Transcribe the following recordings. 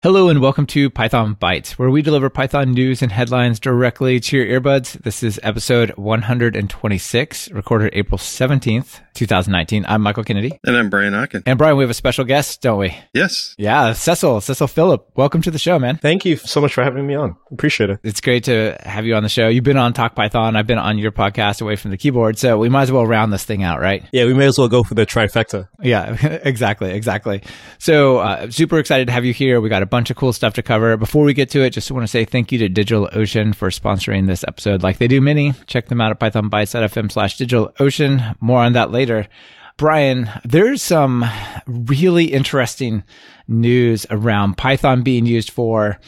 Hello and welcome to Python Bytes, where we deliver Python news and headlines directly to your earbuds. This is episode 126, recorded April 17th, 2019. I'm Michael Kennedy. And I'm Brian Okken. And Brian, we have a special guest, don't we? Yes. Yeah, Cecil, Cecil Phillip. Welcome to the show, man. Thank you so much for having me on. Appreciate it. It's great to have you on the show. You've been on Talk Python. I've been on your podcast away from the keyboard. So we might as well round this thing out, right? Yeah, we may as well go for the trifecta. Yeah, exactly. Exactly. So uh, super excited to have you here. We got a bunch of cool stuff to cover. Before we get to it, just want to say thank you to DigitalOcean for sponsoring this episode like they do many. Check them out at pythonbytes.fm slash DigitalOcean. More on that later. Brian, there's some really interesting news around Python being used for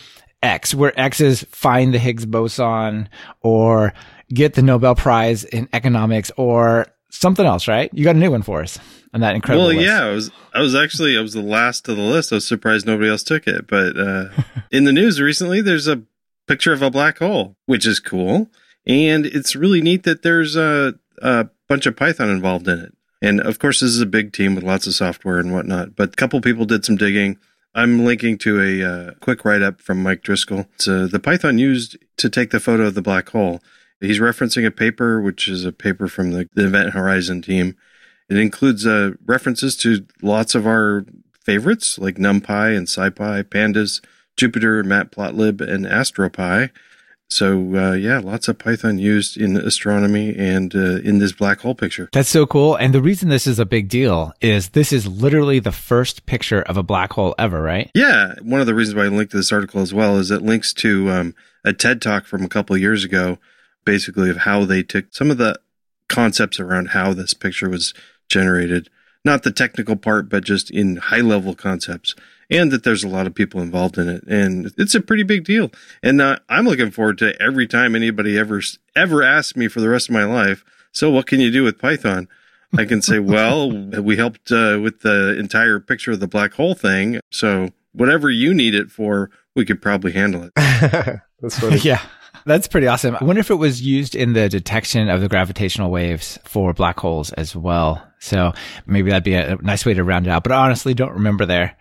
X, where X is find the Higgs boson or get the Nobel Prize in economics or something else, right? You got a new one for us on that incredible. Well, list. yeah, I was I was actually I was the last of the list. I was surprised nobody else took it. But uh, in the news recently, there's a picture of a black hole, which is cool, and it's really neat that there's a, a bunch of Python involved in it. And of course, this is a big team with lots of software and whatnot. But a couple people did some digging. I'm linking to a uh, quick write up from Mike Driscoll. It's uh, the Python used to take the photo of the black hole. He's referencing a paper, which is a paper from the, the Event Horizon team. It includes uh, references to lots of our favorites like NumPy and SciPy, Pandas, Jupyter, Matplotlib, and AstroPy. So uh, yeah, lots of Python used in astronomy and uh, in this black hole picture. That's so cool. And the reason this is a big deal is this is literally the first picture of a black hole ever, right? Yeah, one of the reasons why I linked to this article as well is it links to um, a TED talk from a couple of years ago, basically of how they took some of the concepts around how this picture was generated. Not the technical part, but just in high level concepts and that there's a lot of people involved in it and it's a pretty big deal and uh, i'm looking forward to every time anybody ever ever asks me for the rest of my life so what can you do with python i can say well we helped uh, with the entire picture of the black hole thing so whatever you need it for we could probably handle it That's funny. yeah. That's pretty awesome. I wonder if it was used in the detection of the gravitational waves for black holes as well. So maybe that'd be a nice way to round it out. But I honestly don't remember there.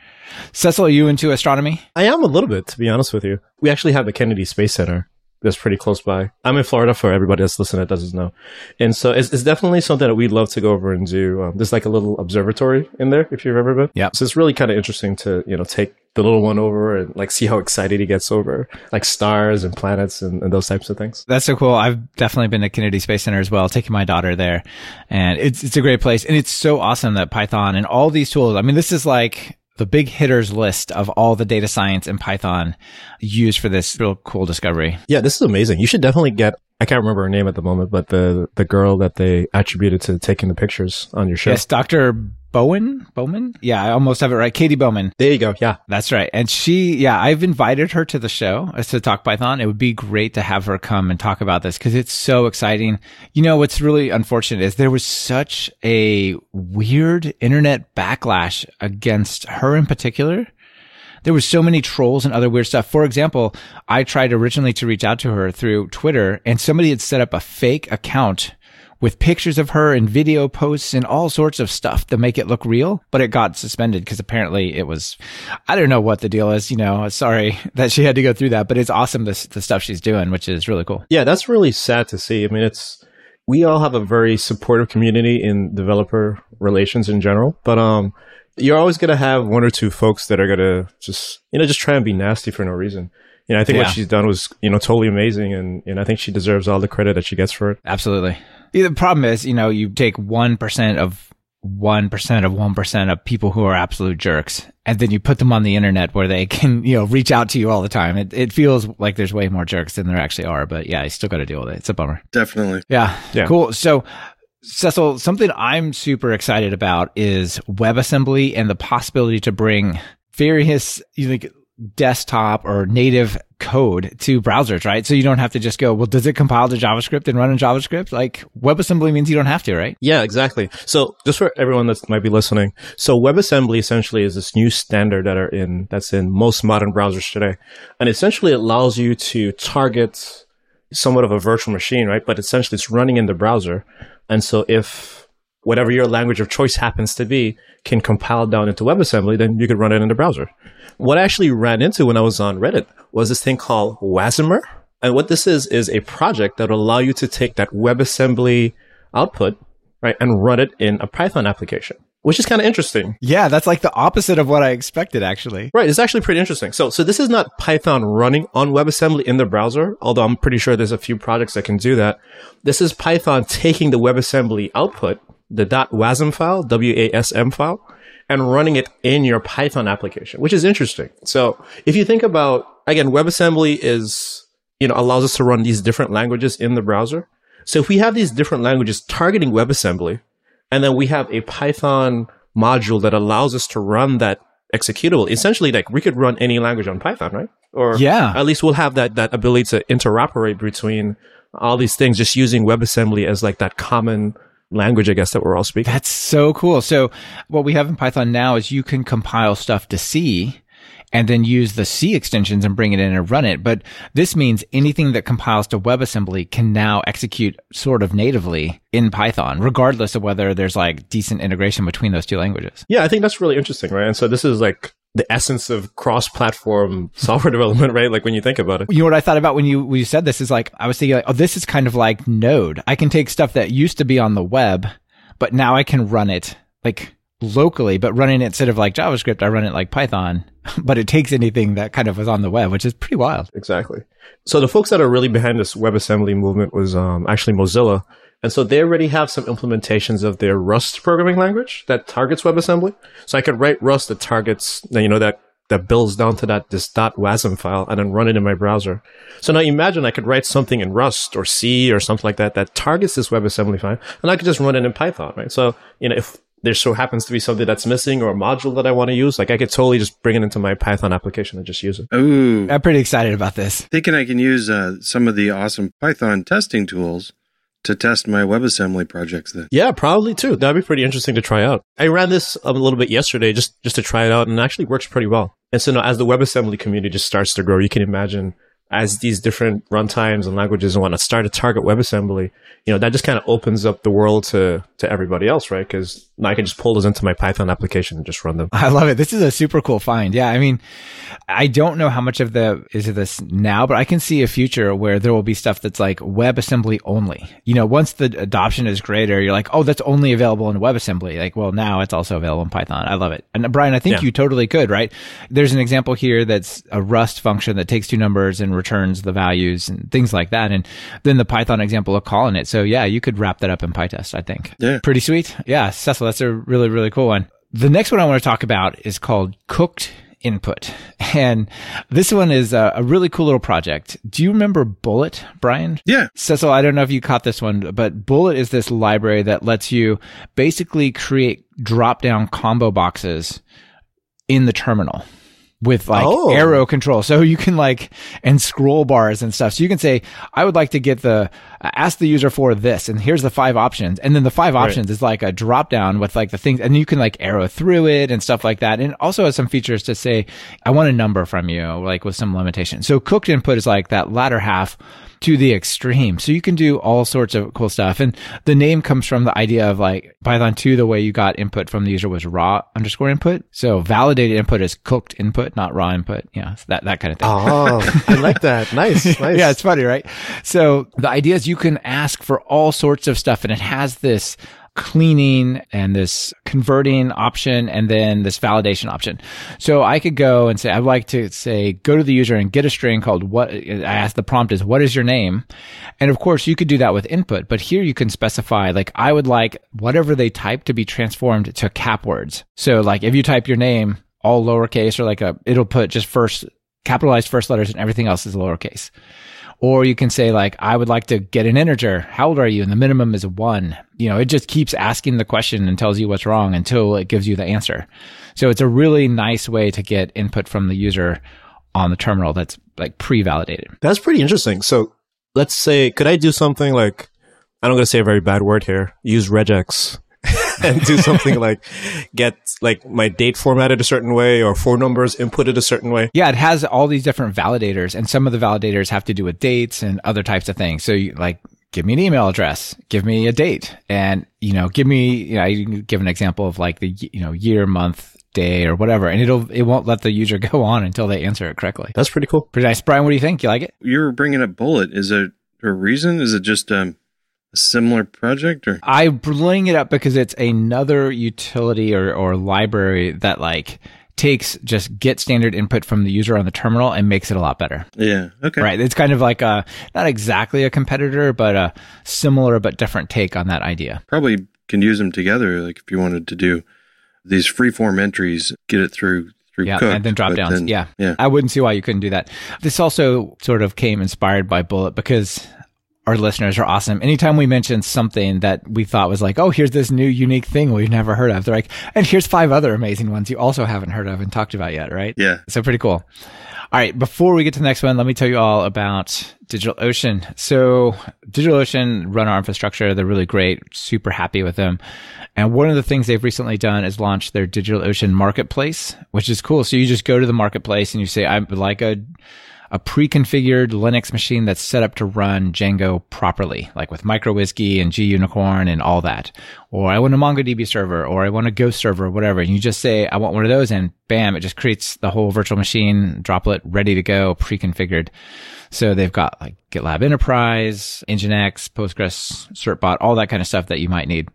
Cecil, are you into astronomy? I am a little bit, to be honest with you. We actually have the Kennedy Space Center that's pretty close by. I'm in Florida for everybody that's listening that doesn't know. And so it's, it's definitely something that we'd love to go over and do. Um, there's like a little observatory in there, if you've ever been. Yeah. So it's really kind of interesting to, you know, take the little one over and like see how excited he gets over like stars and planets and, and those types of things. That's so cool. I've definitely been to Kennedy Space Center as well, taking my daughter there. And it's, it's a great place. And it's so awesome that Python and all these tools, I mean, this is like, the big hitters list of all the data science in Python used for this real cool discovery. Yeah, this is amazing. You should definitely get I can't remember her name at the moment, but the the girl that they attributed to taking the pictures on your show. Yes, Dr. Bowen? Bowman? Yeah, I almost have it right. Katie Bowman. There you go. Yeah. That's right. And she, yeah, I've invited her to the show uh, to talk Python. It would be great to have her come and talk about this because it's so exciting. You know, what's really unfortunate is there was such a weird internet backlash against her in particular. There was so many trolls and other weird stuff. For example, I tried originally to reach out to her through Twitter and somebody had set up a fake account with pictures of her and video posts and all sorts of stuff to make it look real, but it got suspended because apparently it was, I don't know what the deal is, you know, sorry that she had to go through that, but it's awesome the, the stuff she's doing, which is really cool. Yeah, that's really sad to see. I mean, it's, we all have a very supportive community in developer relations in general, but, um, you're always going to have one or two folks that are going to just, you know, just try and be nasty for no reason. You know, I think Yeah. what she's done was, you know, totally amazing. And, and I think she deserves all the credit that she gets for it. Absolutely. The problem is, you know, you take 1% of 1% of 1% of people who are absolute jerks, and then you put them on the internet where they can, you know, reach out to you all the time. It, it feels like there's way more jerks than there actually are, but yeah, you still got to deal with it. It's a bummer. Definitely. Yeah. Yeah. Cool. So, Cecil, something I'm super excited about is WebAssembly and the possibility to bring various you like desktop or native code to browsers, right? So you don't have to just go, well, does it compile to JavaScript and run in JavaScript? Like WebAssembly means you don't have to, right? Yeah, exactly. So just for everyone that might be listening, so WebAssembly essentially is this new standard that are in that's in most modern browsers today, and essentially it allows you to target somewhat of a virtual machine, right? But essentially it's running in the browser, and so if whatever your language of choice happens to be can compile down into WebAssembly, then you could run it in the browser. What I actually ran into when I was on Reddit was this thing called Wasmer. And what this is, is a project that will allow you to take that WebAssembly output, right, and run it in a Python application which is kind of interesting. Yeah, that's like the opposite of what I expected, actually. Right, it's actually pretty interesting. So, so this is not Python running on WebAssembly in the browser, although I'm pretty sure there's a few projects that can do that. This is Python taking the WebAssembly output, the .wasm file, W-A-S-M file, and running it in your Python application, which is interesting. So, if you think about again, WebAssembly is you know allows us to run these different languages in the browser. So, if we have these different languages targeting WebAssembly and then we have a Python module that allows us to run that executable. Essentially, like we could run any language on Python, right? Or yeah, at least we'll have that that ability to interoperate between all these things, just using WebAssembly as like that common language, I guess, that we're all speaking. That's so cool. So what we have in Python now is you can compile stuff to C and then use the C extensions and bring it in and run it. But this means anything that compiles to WebAssembly can now execute sort of natively in Python, regardless of whether there's like decent integration between those two languages. Yeah, I think that's really interesting, right? And so this is like the essence of cross-platform software development, right? Like when you think about it. You know what I thought about when you when you said this is like I was thinking like, oh, this is kind of like Node. I can take stuff that used to be on the web, but now I can run it like locally, but running it instead of like JavaScript, I run it like Python, but it takes anything that kind of was on the web, which is pretty wild. Exactly. So the folks that are really behind this WebAssembly movement was um, actually Mozilla. And so they already have some implementations of their Rust programming language that targets WebAssembly. So I could write Rust that targets, you know, that that builds down to that this .wasm file and then run it in my browser. So now imagine I could write something in Rust or C or something like that that targets this WebAssembly file, and I could just run it in Python, right? So you know if there so happens to be something that's missing or a module that I want to use, like I could totally just bring it into my Python application and just use it. Ooh, I'm pretty excited about this. Thinking I can use uh, some of the awesome Python testing tools to test my WebAssembly projects then. Yeah, probably too. That'd be pretty interesting to try out. I ran this a little bit yesterday just, just to try it out and it actually works pretty well. And so now as the WebAssembly community just starts to grow, you can imagine as these different runtimes and languages and whatnot start to target WebAssembly, you know, that just kind of opens up the world to, to everybody else, right? Because I can just pull those into my Python application and just run them. I love it. This is a super cool find. Yeah. I mean, I don't know how much of the is of this now, but I can see a future where there will be stuff that's like WebAssembly only. You know, once the adoption is greater, you're like, oh, that's only available in WebAssembly. Like, well, now it's also available in Python. I love it. And Brian, I think yeah. you totally could, right? There's an example here that's a Rust function that takes two numbers and returns the values and things like that. And then the Python example of calling it. So yeah, you could wrap that up in PyTest, I think. Yeah. Pretty sweet. Yeah. Cecil, that's a really, really cool one. The next one I want to talk about is called cooked input. And this one is a, a, really cool little project. Do you remember Bullet, Brian? Yeah. Cecil, I don't know if you caught this one, but Bullet is this library that lets you basically create drop down combo boxes in the terminal with like oh. arrow control. So you can like, and scroll bars and stuff. So you can say, I would like to get the, Uh, ask the user for this. And here's the five options. And then the five options right. is like a drop down with like the things, and you can like arrow through it and stuff like that. And also has some features to say, I want a number from you, like with some limitation. So cooked input is like that latter half to the extreme. So you can do all sorts of cool stuff. And the name comes from the idea of like Python 2, the way you got input from the user was raw underscore input. So validated input is cooked input, not raw input. Yeah, that, that kind of thing. Oh, I like that. Nice. Nice. yeah, it's funny, right? So the idea is you can ask for all sorts of stuff and it has this cleaning and this converting option and then this validation option. So I could go and say, I'd like to say, go to the user and get a string called what I ask the prompt is, what is your name? And of course you could do that with input, but here you can specify like, I would like whatever they type to be transformed to cap words. So like if you type your name all lowercase or like a, it'll put just first capitalized first letters and everything else is lowercase. Or you can say like, I would like to get an integer. How old are you? And the minimum is one. You know, it just keeps asking the question and tells you what's wrong until it gives you the answer. So it's a really nice way to get input from the user on the terminal that's like pre-validated. That's pretty interesting. So let's say, could I do something like, I'm not going to say a very bad word here, use regex and do something like get like my date formatted a certain way or four numbers inputted a certain way. Yeah, it has all these different validators, and some of the validators have to do with dates and other types of things. So, you, like give me an email address, give me a date, and you know, give me you know, you can give an example of like the you know year, month, day, or whatever, and it'll it won't let the user go on until they answer it correctly. That's pretty cool. Pretty nice, Brian. What do you think? You like it? You're bringing up Bullet. Is it a reason? Is it just um, a similar project or? I bring it up because it's another utility or or library that like takes just get standard input from the user on the terminal and makes it a lot better. Yeah. Okay. Right. It's kind of like a, not exactly a competitor, but a similar but different take on that idea. Probably can use them together. Like if you wanted to do these freeform entries, get it through through Yeah, Cook, and then drop downs. then- yeah. Yeah. I wouldn't see why you couldn't do that. This also sort of came inspired by Bullet because our listeners are awesome. Anytime we mention something that we thought was like, oh, here's this new unique thing we've never heard of, they're like, and here's five other amazing ones you also haven't heard of and talked about yet, right? Yeah. So pretty cool. All right. Before we get to the next one, let me tell you all about DigitalOcean. So DigitalOcean run our infrastructure. They're really great. Super happy with them. And one of the things they've recently done is launch their DigitalOcean marketplace, which is cool. So you just go to the marketplace and you say, I would like a, a pre-configured Linux machine that's set up to run Django properly, like with uWSGI and Gunicorn and all that. Or I want a MongoDB server, or I want a Ghost server, or whatever. And you just say, I want one of those, and bam, it just creates the whole virtual machine droplet ready to go, pre-configured. So they've got like GitLab Enterprise, Nginx, Postgres, Certbot, all that kind of stuff that you might need.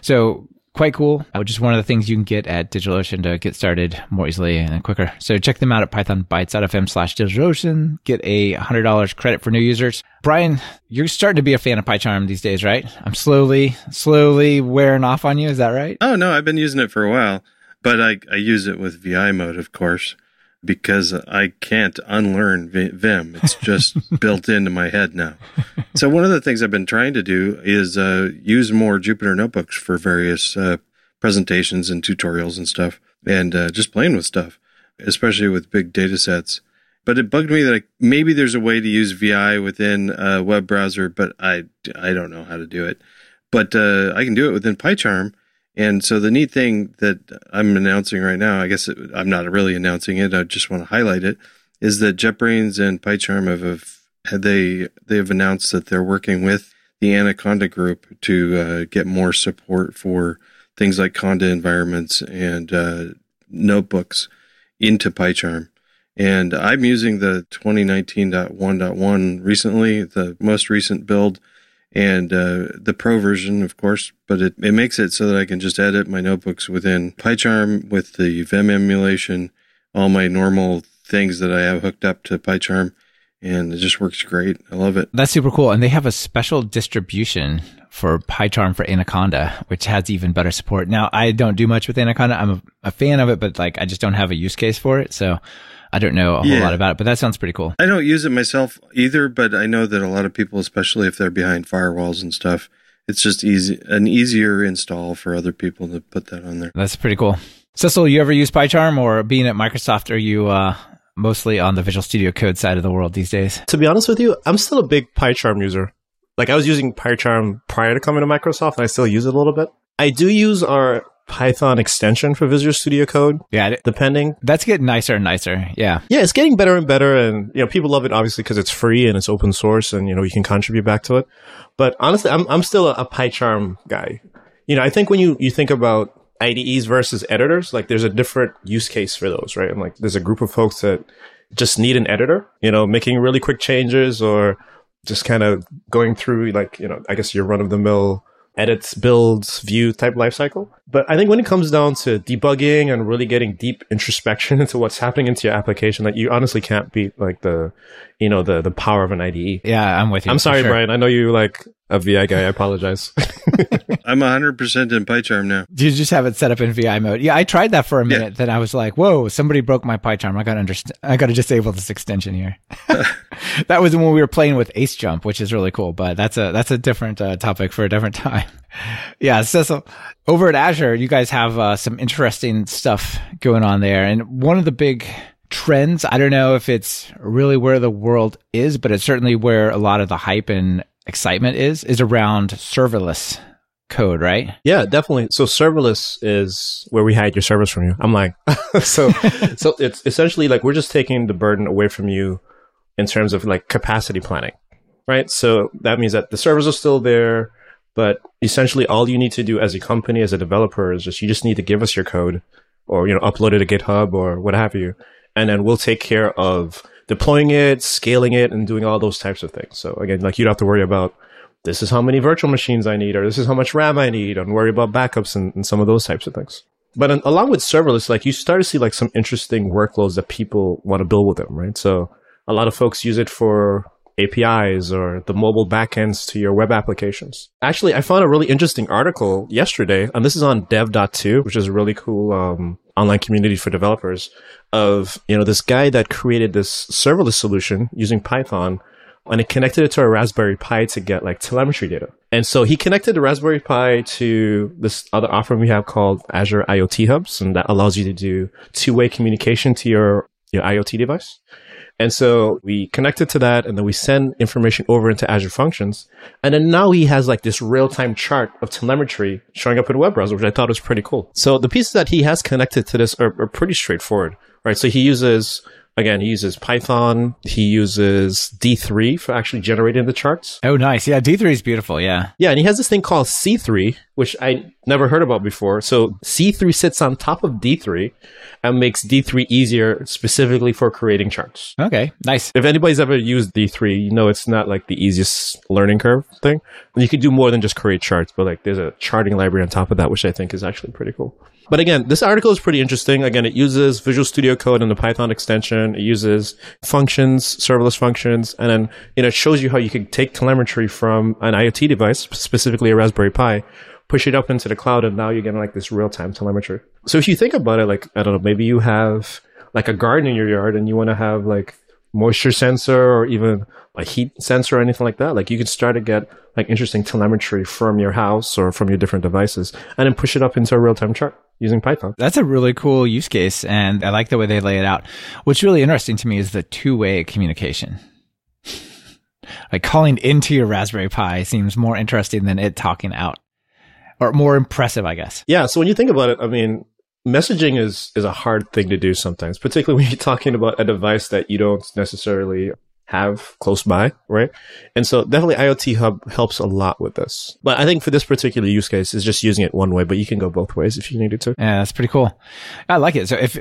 So quite cool. Uh, Just one of the things you can get at DigitalOcean to get started more easily and quicker. So check them out at pythonbytes.fm slash DigitalOcean. Get a $100 credit for new users. Brian, you're starting to be a fan of PyCharm these days, right? I'm slowly, slowly wearing off on you. Is that right? Oh no, I've been using it for a while, but I I use it with VI mode, of course, because I can't unlearn Vim. It's just built into my head now. So one of the things I've been trying to do is uh, use more Jupyter notebooks for various uh, presentations and tutorials and stuff, and uh, just playing with stuff, especially with big data sets. But it bugged me that I, maybe there's a way to use VI within a web browser, but I, I don't know how to do it. But uh, I can do it within PyCharm. And so the neat thing that I'm announcing right now, I guess it, I'm not really announcing it. I just want to highlight it, is that JetBrains and PyCharm have, have they they have announced that they're working with the Anaconda Group to uh, get more support for things like Conda environments and uh, notebooks into PyCharm. And I'm using the 2019.1.1 recently, the most recent build, and uh, the pro version, of course. But it, it makes it so that I can just edit my notebooks within PyCharm with the Vim emulation, all my normal things that I have hooked up to PyCharm. And it just works great. I love it. That's super cool. And they have a special distribution for PyCharm for Anaconda, which has even better support. Now, I don't do much with Anaconda. I'm a, a fan of it, but like I just don't have a use case for it. So I don't know a whole Yeah. lot about it, but that sounds pretty cool. I don't use it myself either, but I know that a lot of people, especially if they're behind firewalls and stuff, it's just easy an easier install for other people to put that on there. That's pretty cool. Cecil, you ever use PyCharm or being at Microsoft, are you uh, mostly on the Visual Studio Code side of the world these days? To be honest with you, I'm still a big PyCharm user. Like I was using PyCharm prior to coming to Microsoft, and I still use it a little bit. I do use our Python extension for Visual Studio Code, Yeah, depending. that's getting nicer and nicer. Yeah. Yeah, it's getting better and better, and you know people love it obviously because it's free and it's open source, and you know you can contribute back to it. But honestly, I'm I'm still a, a PyCharm guy. You know, I think when you you think about IDEs versus editors, like there's a different use case for those, right? And like there's a group of folks that just need an editor, you know, making really quick changes or just kind of going through like, you know, I guess your run of the mill edits, builds, view type lifecycle. But I think when it comes down to debugging and really getting deep introspection into what's happening into your application, that you honestly can't beat like the, you know, the the power of an IDE. Yeah, I'm with you. I'm sorry, sure. Brian. I know you like a VI guy. I apologize. I'm 100% in PyCharm now. You just have it set up in VI mode. Yeah, I tried that for a minute. Then I was like, "Whoa, somebody broke my PyCharm. I got to understand. I got to disable this extension here." that was when we were playing with Ace Jump, which is really cool. But that's a that's a different uh, topic for a different time. Yeah, Cecil, over at Azure, you guys have uh, some interesting stuff going on there, and one of the big trends. I don't know if it's really where the world is, but it's certainly where a lot of the hype and excitement is. Is around serverless code, right? Yeah, definitely. So serverless is where we hide your servers from you. I'm like, so, so it's essentially like we're just taking the burden away from you in terms of like capacity planning. right? So that means that the servers are still there, but essentially all you need to do as a company, as a developer, is just you just need to give us your code, or you know, upload it to GitHub or what have you, and then we'll take care of deploying it, scaling it, and doing all those types of things. So again, like you don't have to worry about this is how many virtual machines I need, or this is how much RAM I need, and worry about backups and, and some of those types of things. But in, along with serverless, like you start to see like some interesting workloads that people want to build with them, right? So a lot of folks use it for APIs or the mobile backends to your web applications. Actually, I found a really interesting article yesterday, and this is on dev.to, which is a really cool um, online community for developers of, you know, this guy that created this serverless solution using Python and it connected it to a Raspberry Pi to get like telemetry data. And so he connected the Raspberry Pi to this other offering we have called Azure IoT Hubs, and that allows you to do two-way communication to your, your IoT device. And so we connected to that and then we send information over into Azure Functions. And then now he has like this real time chart of telemetry showing up in a web browser, which I thought was pretty cool. So the pieces that he has connected to this are, are pretty straightforward, right? So he uses Again, he uses Python. He uses D3 for actually generating the charts. Oh, nice. Yeah, D3 is beautiful. Yeah. Yeah, and he has this thing called C3, which I never heard about before. So C3 sits on top of D3 and makes D3 easier specifically for creating charts. Okay, nice. If anybody's ever used D3, you know it's not like the easiest learning curve thing. You could do more than just create charts, but like there's a charting library on top of that, which I think is actually pretty cool. But again, this article is pretty interesting. Again, it uses Visual Studio Code and the Python extension. It uses functions, serverless functions, and then you know it shows you how you can take telemetry from an IoT device, specifically a Raspberry Pi, push it up into the cloud, and now you're getting like this real time telemetry. So if you think about it, like I don't know, maybe you have like a garden in your yard and you want to have like moisture sensor or even a heat sensor or anything like that. Like you could start to get like interesting telemetry from your house or from your different devices and then push it up into a real time chart using Python. That's a really cool use case. And I like the way they lay it out. What's really interesting to me is the two way communication. like calling into your Raspberry Pi seems more interesting than it talking out or more impressive, I guess. Yeah. So when you think about it, I mean, messaging is is a hard thing to do sometimes, particularly when you're talking about a device that you don't necessarily have close by, right? And so definitely IoT Hub helps a lot with this. But I think for this particular use case, is just using it one way, but you can go both ways if you needed to. Yeah, that's pretty cool. I like it. So if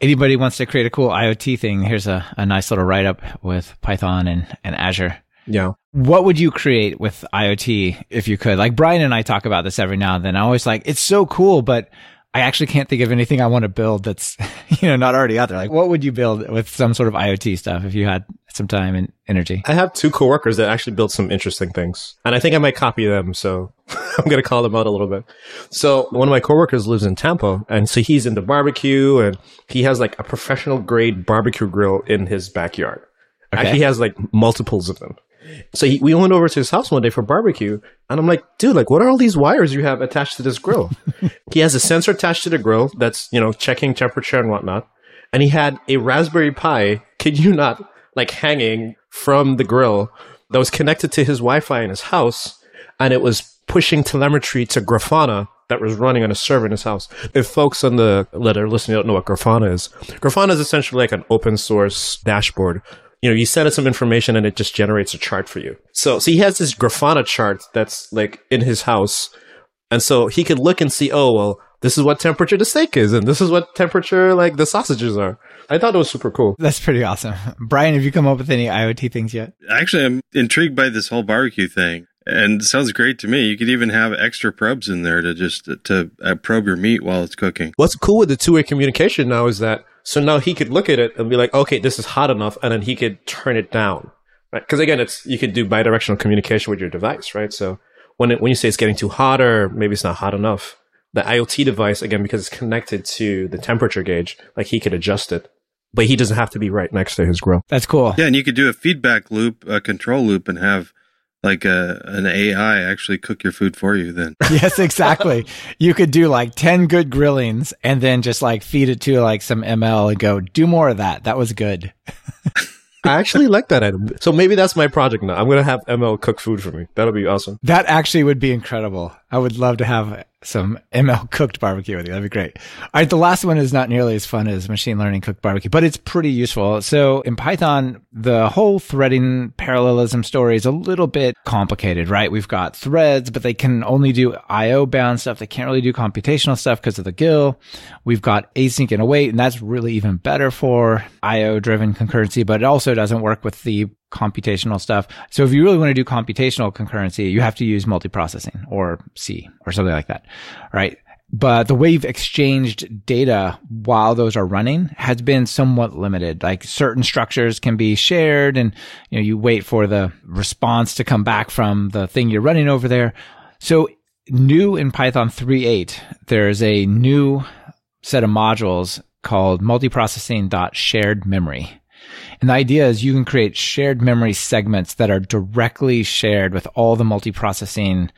anybody wants to create a cool IoT thing, here's a, a nice little write up with Python and, and Azure. Yeah. What would you create with IoT if you could? Like Brian and I talk about this every now and then. I always like, it's so cool, but I actually can't think of anything I want to build that's, you know, not already out there. Like, what would you build with some sort of IoT stuff if you had some time and energy? I have two coworkers that actually built some interesting things, and I think I might copy them. So I'm going to call them out a little bit. So one of my coworkers lives in Tampa, and so he's into barbecue, and he has like a professional grade barbecue grill in his backyard. Okay. Actually, he has like multiples of them. So he, we went over to his house one day for barbecue, and I'm like, dude, like, what are all these wires you have attached to this grill? he has a sensor attached to the grill that's, you know, checking temperature and whatnot. And he had a Raspberry Pi, kid you not, like hanging from the grill that was connected to his Wi-Fi in his house, and it was pushing telemetry to Grafana that was running on a server in his house. If folks on the that are listening don't know what Grafana is, Grafana is essentially like an open source dashboard you know, you send it some information and it just generates a chart for you. So, so he has this Grafana chart that's like in his house. And so he could look and see, oh, well, this is what temperature the steak is, and this is what temperature like the sausages are. I thought it was super cool. That's pretty awesome. Brian, have you come up with any IoT things yet? Actually, I'm intrigued by this whole barbecue thing. And sounds great to me. You could even have extra probes in there to just to uh, probe your meat while it's cooking. What's cool with the two-way communication now is that so now he could look at it and be like, okay, this is hot enough, and then he could turn it down, right? Because again, it's you could do bidirectional communication with your device, right? So when it, when you say it's getting too hot or maybe it's not hot enough, the IoT device again because it's connected to the temperature gauge, like he could adjust it, but he doesn't have to be right next to his grill. That's cool. Yeah, and you could do a feedback loop, a control loop, and have like uh, a, an AI actually cook your food for you then. yes, exactly. you could do like 10 good grillings and then just like feed it to like some ML and go, do more of that. That was good. I actually like that item. So maybe that's my project now. I'm going to have ML cook food for me. That'll be awesome. That actually would be incredible. I would love to have some ML cooked barbecue with you. That'd be great. All right. The last one is not nearly as fun as machine learning cooked barbecue, but it's pretty useful. So in Python, the whole threading parallelism story is a little bit complicated, right? We've got threads, but they can only do IO bound stuff. They can't really do computational stuff because of the GIL. We've got async and await, and that's really even better for IO driven concurrency, but it also doesn't work with the computational stuff. So if you really want to do computational concurrency, you have to use multiprocessing or C or something like that. Right. But the way you've exchanged data while those are running has been somewhat limited. Like certain structures can be shared and, you know, you wait for the response to come back from the thing you're running over there. So new in Python 3.8, there's a new set of modules called multiprocessing.shared memory. And the idea is you can create shared memory segments that are directly shared with all the multiprocessing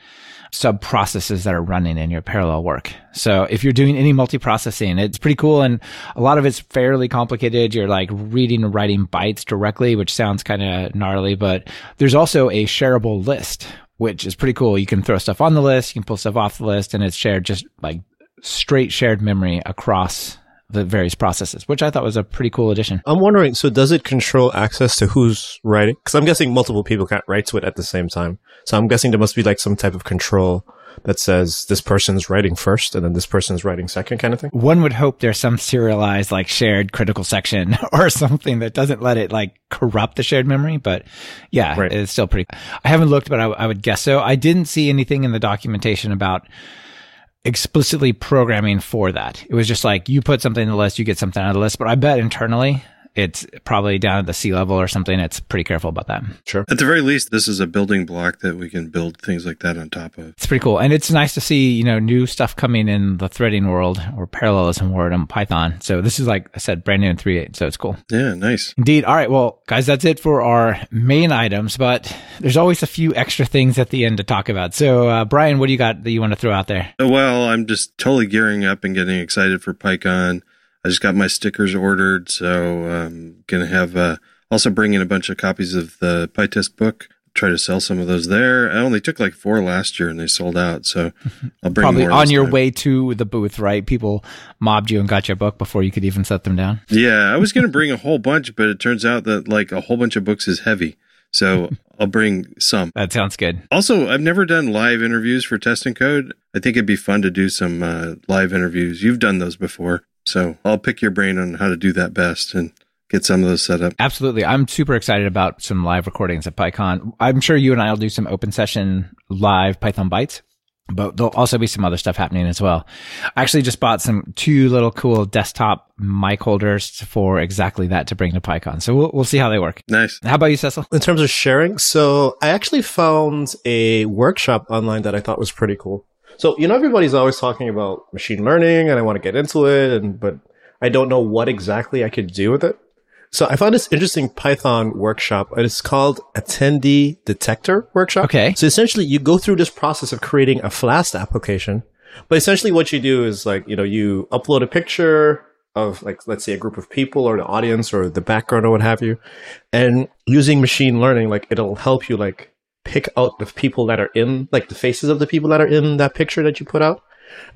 sub processes that are running in your parallel work. So if you're doing any multiprocessing, it's pretty cool. And a lot of it's fairly complicated. You're like reading and writing bytes directly, which sounds kind of gnarly, but there's also a shareable list, which is pretty cool. You can throw stuff on the list, you can pull stuff off the list, and it's shared just like straight shared memory across the various processes, which I thought was a pretty cool addition. I'm wondering, so does it control access to who's writing? Because I'm guessing multiple people can't write to it at the same time. So I'm guessing there must be like some type of control that says this person's writing first and then this person's writing second kind of thing. One would hope there's some serialized, like shared critical section or something that doesn't let it like corrupt the shared memory. But yeah, right. it's still pretty. I haven't looked, but I, I would guess so. I didn't see anything in the documentation about explicitly programming for that. It was just like you put something in the list, you get something out of the list. But I bet internally it's probably down at the C level or something. It's pretty careful about that. Sure. At the very least, this is a building block that we can build things like that on top of. It's pretty cool. And it's nice to see, you know, new stuff coming in the threading world or parallelism world in Python. So this is like I said, brand new in 3.8. So it's cool. Yeah, nice. Indeed. All right. Well, guys, that's it for our main items, but there's always a few extra things at the end to talk about. So, uh, Brian, what do you got that you want to throw out there? Well, I'm just totally gearing up and getting excited for PyCon. I just got my stickers ordered, so I'm gonna have uh, also bring in a bunch of copies of the PyTest book. Try to sell some of those there. I only took like four last year and they sold out, so I'll bring probably on your time. way to the booth. Right, people mobbed you and got your book before you could even set them down. Yeah, I was gonna bring a whole bunch, but it turns out that like a whole bunch of books is heavy, so I'll bring some. That sounds good. Also, I've never done live interviews for Test and Code. I think it'd be fun to do some uh, live interviews. You've done those before. So I'll pick your brain on how to do that best and get some of those set up. Absolutely. I'm super excited about some live recordings at PyCon. I'm sure you and I will do some open session live Python Bytes, but there'll also be some other stuff happening as well. I actually just bought some two little cool desktop mic holders for exactly that to bring to PyCon. So we'll, we'll see how they work. Nice. How about you, Cecil? In terms of sharing, so I actually found a workshop online that I thought was pretty cool. So, you know, everybody's always talking about machine learning and I want to get into it, and but I don't know what exactly I could do with it. So I found this interesting Python workshop. It's called Attendee Detector Workshop. Okay. So essentially you go through this process of creating a Flask application. But essentially what you do is like, you know, you upload a picture of like, let's say a group of people or the audience or the background or what have you. And using machine learning, like it'll help you like pick out the people that are in, like the faces of the people that are in that picture that you put out.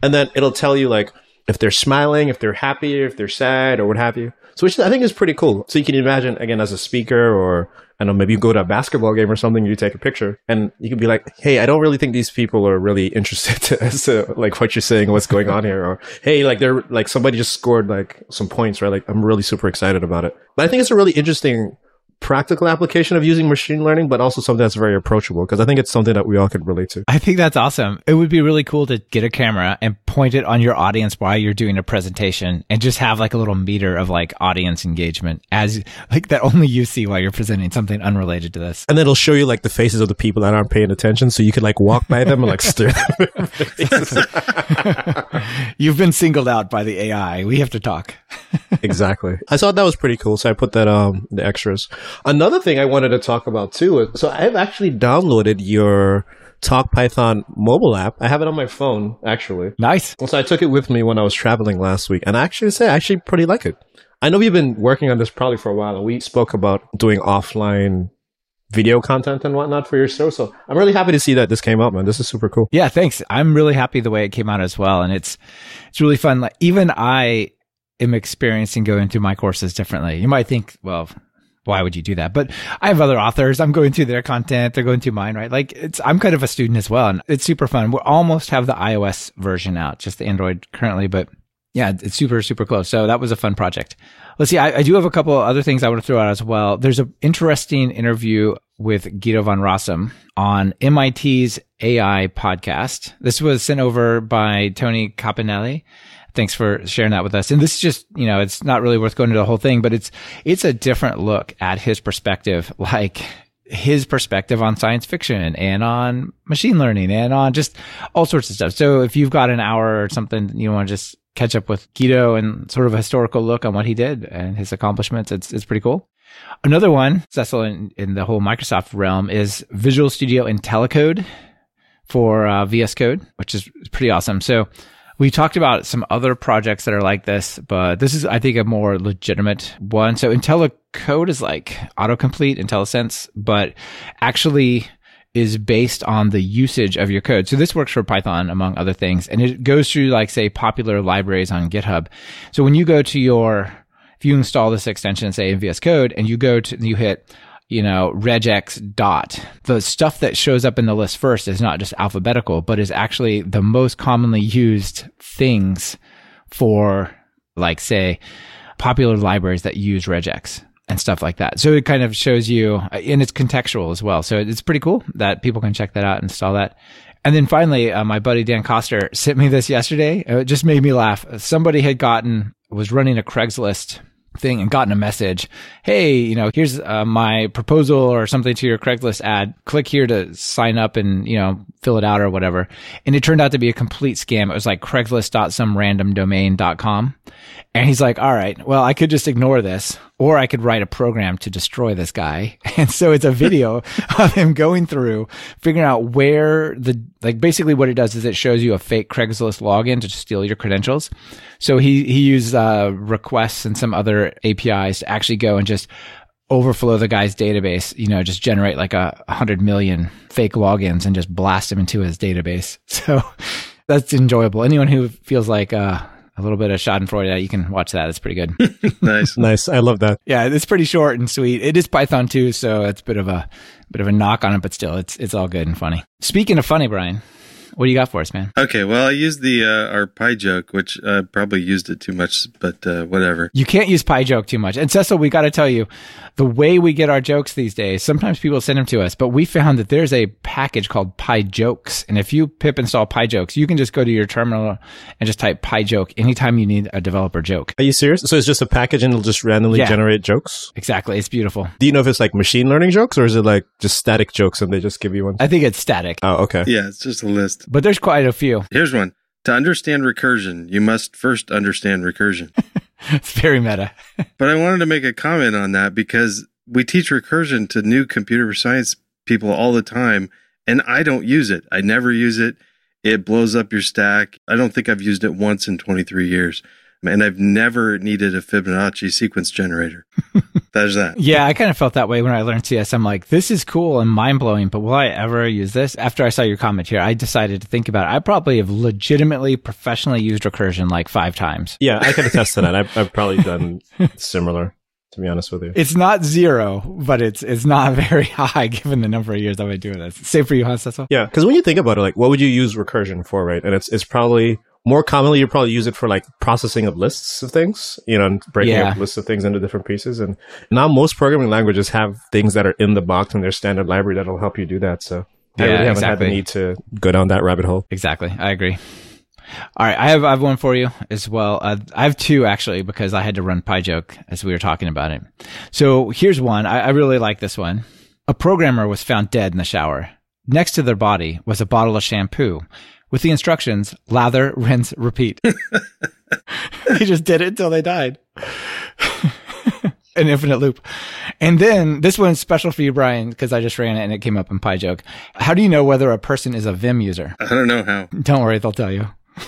And then it'll tell you like if they're smiling, if they're happy, if they're sad, or what have you. So which I think is pretty cool. So you can imagine again as a speaker, or I don't know, maybe you go to a basketball game or something, you take a picture, and you can be like, "Hey, I don't really think these people are really interested as to like what you're saying, what's going on here," or "Hey, like they're like somebody just scored like some points, right? Like I'm really super excited about it." But I think it's a really interesting practical application of using machine learning, but also something that's very approachable because I think it's something that we all could relate to. I think that's awesome. It would be really cool to get a camera and point it on your audience while you're doing a presentation and just have like a little meter of like audience engagement as like that only you see while you're presenting something unrelated to this. And then it'll show you like the faces of the people that aren't paying attention so you could like walk by them and like stare You've been singled out by the AI. We have to talk. exactly. I thought that was pretty cool. So I put that um the extras. Another thing I wanted to talk about too is so I've actually downloaded your Talk Python mobile app. I have it on my phone actually. Nice. So I took it with me when I was traveling last week, and I actually say I actually pretty like it. I know we've been working on this probably for a while, and we spoke about doing offline video content and whatnot for your show. So I'm really happy to see that this came out, man. This is super cool. Yeah, thanks. I'm really happy the way it came out as well, and it's it's really fun. Like even I am experiencing going through my courses differently. You might think, well, why would you do that? But I have other authors. I'm going through their content. They're going through mine, right? Like it's, I'm kind of a student as well. And it's super fun. We almost have the iOS version out, just the Android currently, but yeah, it's super, super close. So that was a fun project. Let's see. I, I do have a couple other things I want to throw out as well. There's an interesting interview with Guido van Rossum on MIT's AI podcast. This was sent over by Tony Campanelli thanks for sharing that with us. And this is just, you know, it's not really worth going into the whole thing, but it's, it's a different look at his perspective, like his perspective on science fiction and on machine learning and on just all sorts of stuff. So if you've got an hour or something, you want to just catch up with Guido and sort of a historical look on what he did and his accomplishments, it's, it's pretty cool. Another one, Cecil, in, in the whole Microsoft realm is Visual Studio IntelliCode for uh, VS Code, which is pretty awesome. So we talked about some other projects that are like this, but this is, I think, a more legitimate one. So IntelliCode is like autocomplete, IntelliSense, but actually is based on the usage of your code. So this works for Python, among other things, and it goes through, like, say, popular libraries on GitHub. So when you go to your, if you install this extension, say in VS Code, and you go to, you hit you know, regex dot. The stuff that shows up in the list first is not just alphabetical, but is actually the most commonly used things for, like, say, popular libraries that use regex and stuff like that. So it kind of shows you, and it's contextual as well. So it's pretty cool that people can check that out and install that. And then finally, uh, my buddy Dan Coster sent me this yesterday. It just made me laugh. Somebody had gotten, was running a Craigslist thing and gotten a message, hey, you know, here's uh, my proposal or something to your Craigslist ad. Click here to sign up and, you know, fill it out or whatever. And it turned out to be a complete scam. It was like craigslist.somerandomdomain.com. And he's like, all right, well, I could just ignore this or I could write a program to destroy this guy. And so it's a video of him going through, figuring out where the, like basically what it does is it shows you a fake Craigslist login to steal your credentials. So he, he used, uh, requests and some other APIs to actually go and just overflow the guy's database, you know, just generate like a hundred million fake logins and just blast them into his database. So that's enjoyable. Anyone who feels like, uh, a little bit of Schadenfreude. You can watch that. It's pretty good. nice, nice. I love that. Yeah, it's pretty short and sweet. It is Python too, so it's a bit of a bit of a knock on it, but still, it's it's all good and funny. Speaking of funny, Brian, what do you got for us, man? Okay, well, I used the uh, our PyJoke, which I uh, probably used it too much, but uh, whatever. You can't use pie PyJoke too much. And Cecil, we got to tell you, the way we get our jokes these days, sometimes people send them to us, but we found that there's a package called pie PyJokes, and if you pip install pie PyJokes, you can just go to your terminal and just type pie PyJoke anytime you need a developer joke. Are you serious? So it's just a package and it'll just randomly yeah. generate jokes? Exactly. It's beautiful. Do you know if it's like machine learning jokes or is it like just static jokes and they just give you one? I think it's static. Oh, okay. Yeah, it's just a list. But there's quite a few. Here's one. To understand recursion, you must first understand recursion. it's very meta. but I wanted to make a comment on that because we teach recursion to new computer science people all the time, and I don't use it. I never use it. It blows up your stack. I don't think I've used it once in 23 years and I've never needed a Fibonacci sequence generator. That's that. yeah, I kind of felt that way when I learned CS. I'm like, this is cool and mind blowing, but will I ever use this? After I saw your comment here, I decided to think about it. I probably have legitimately professionally used recursion like five times. Yeah, I can attest to that. I've, I've probably done similar. To be honest with you, it's not zero, but it's it's not very high given the number of years I've been doing this. Same for you, Hans. That's Yeah, because when you think about it, like, what would you use recursion for, right? And it's it's probably more commonly you probably use it for like processing of lists of things you know and breaking yeah. up lists of things into different pieces and now most programming languages have things that are in the box in their standard library that'll help you do that so yeah, I really haven't exactly. had the need to go down that rabbit hole. Exactly. I agree. All right. I have, I have one for you as well. Uh, I have two actually because I had to run PyJoke as we were talking about it. So here's one. I, I really like this one. A programmer was found dead in the shower. Next to their body was a bottle of shampoo with the instructions lather, rinse, repeat. he just did it until they died. An infinite loop. And then this one's special for you, Brian, because I just ran it and it came up in Pie PyJoke. How do you know whether a person is a Vim user? I don't know how. Don't worry, they'll tell you.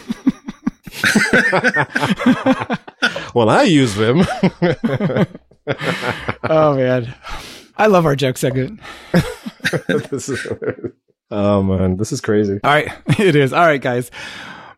well, I use Vim. oh, man. I love our joke segment. this is, oh man, this is crazy. All right, it is. All right, guys.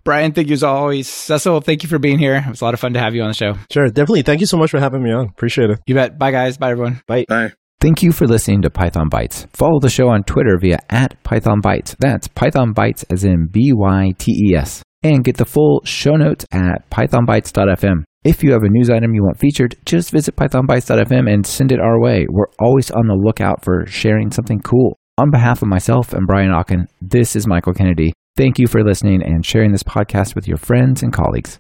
Brian, thank you as always. Cecil, thank you for being here. It was a lot of fun to have you on the show. Sure, definitely. Thank you so much for having me on. Appreciate it. You bet. Bye, guys. Bye, everyone. Bye. Bye. Thank you for listening to Python Bytes. Follow the show on Twitter via at Python Bytes. That's Python Bytes as in B Y T E S. And get the full show notes at pythonbytes.fm. If you have a news item you want featured, just visit pythonbytes.fm and send it our way. We're always on the lookout for sharing something cool. On behalf of myself and Brian Ocken, this is Michael Kennedy. Thank you for listening and sharing this podcast with your friends and colleagues.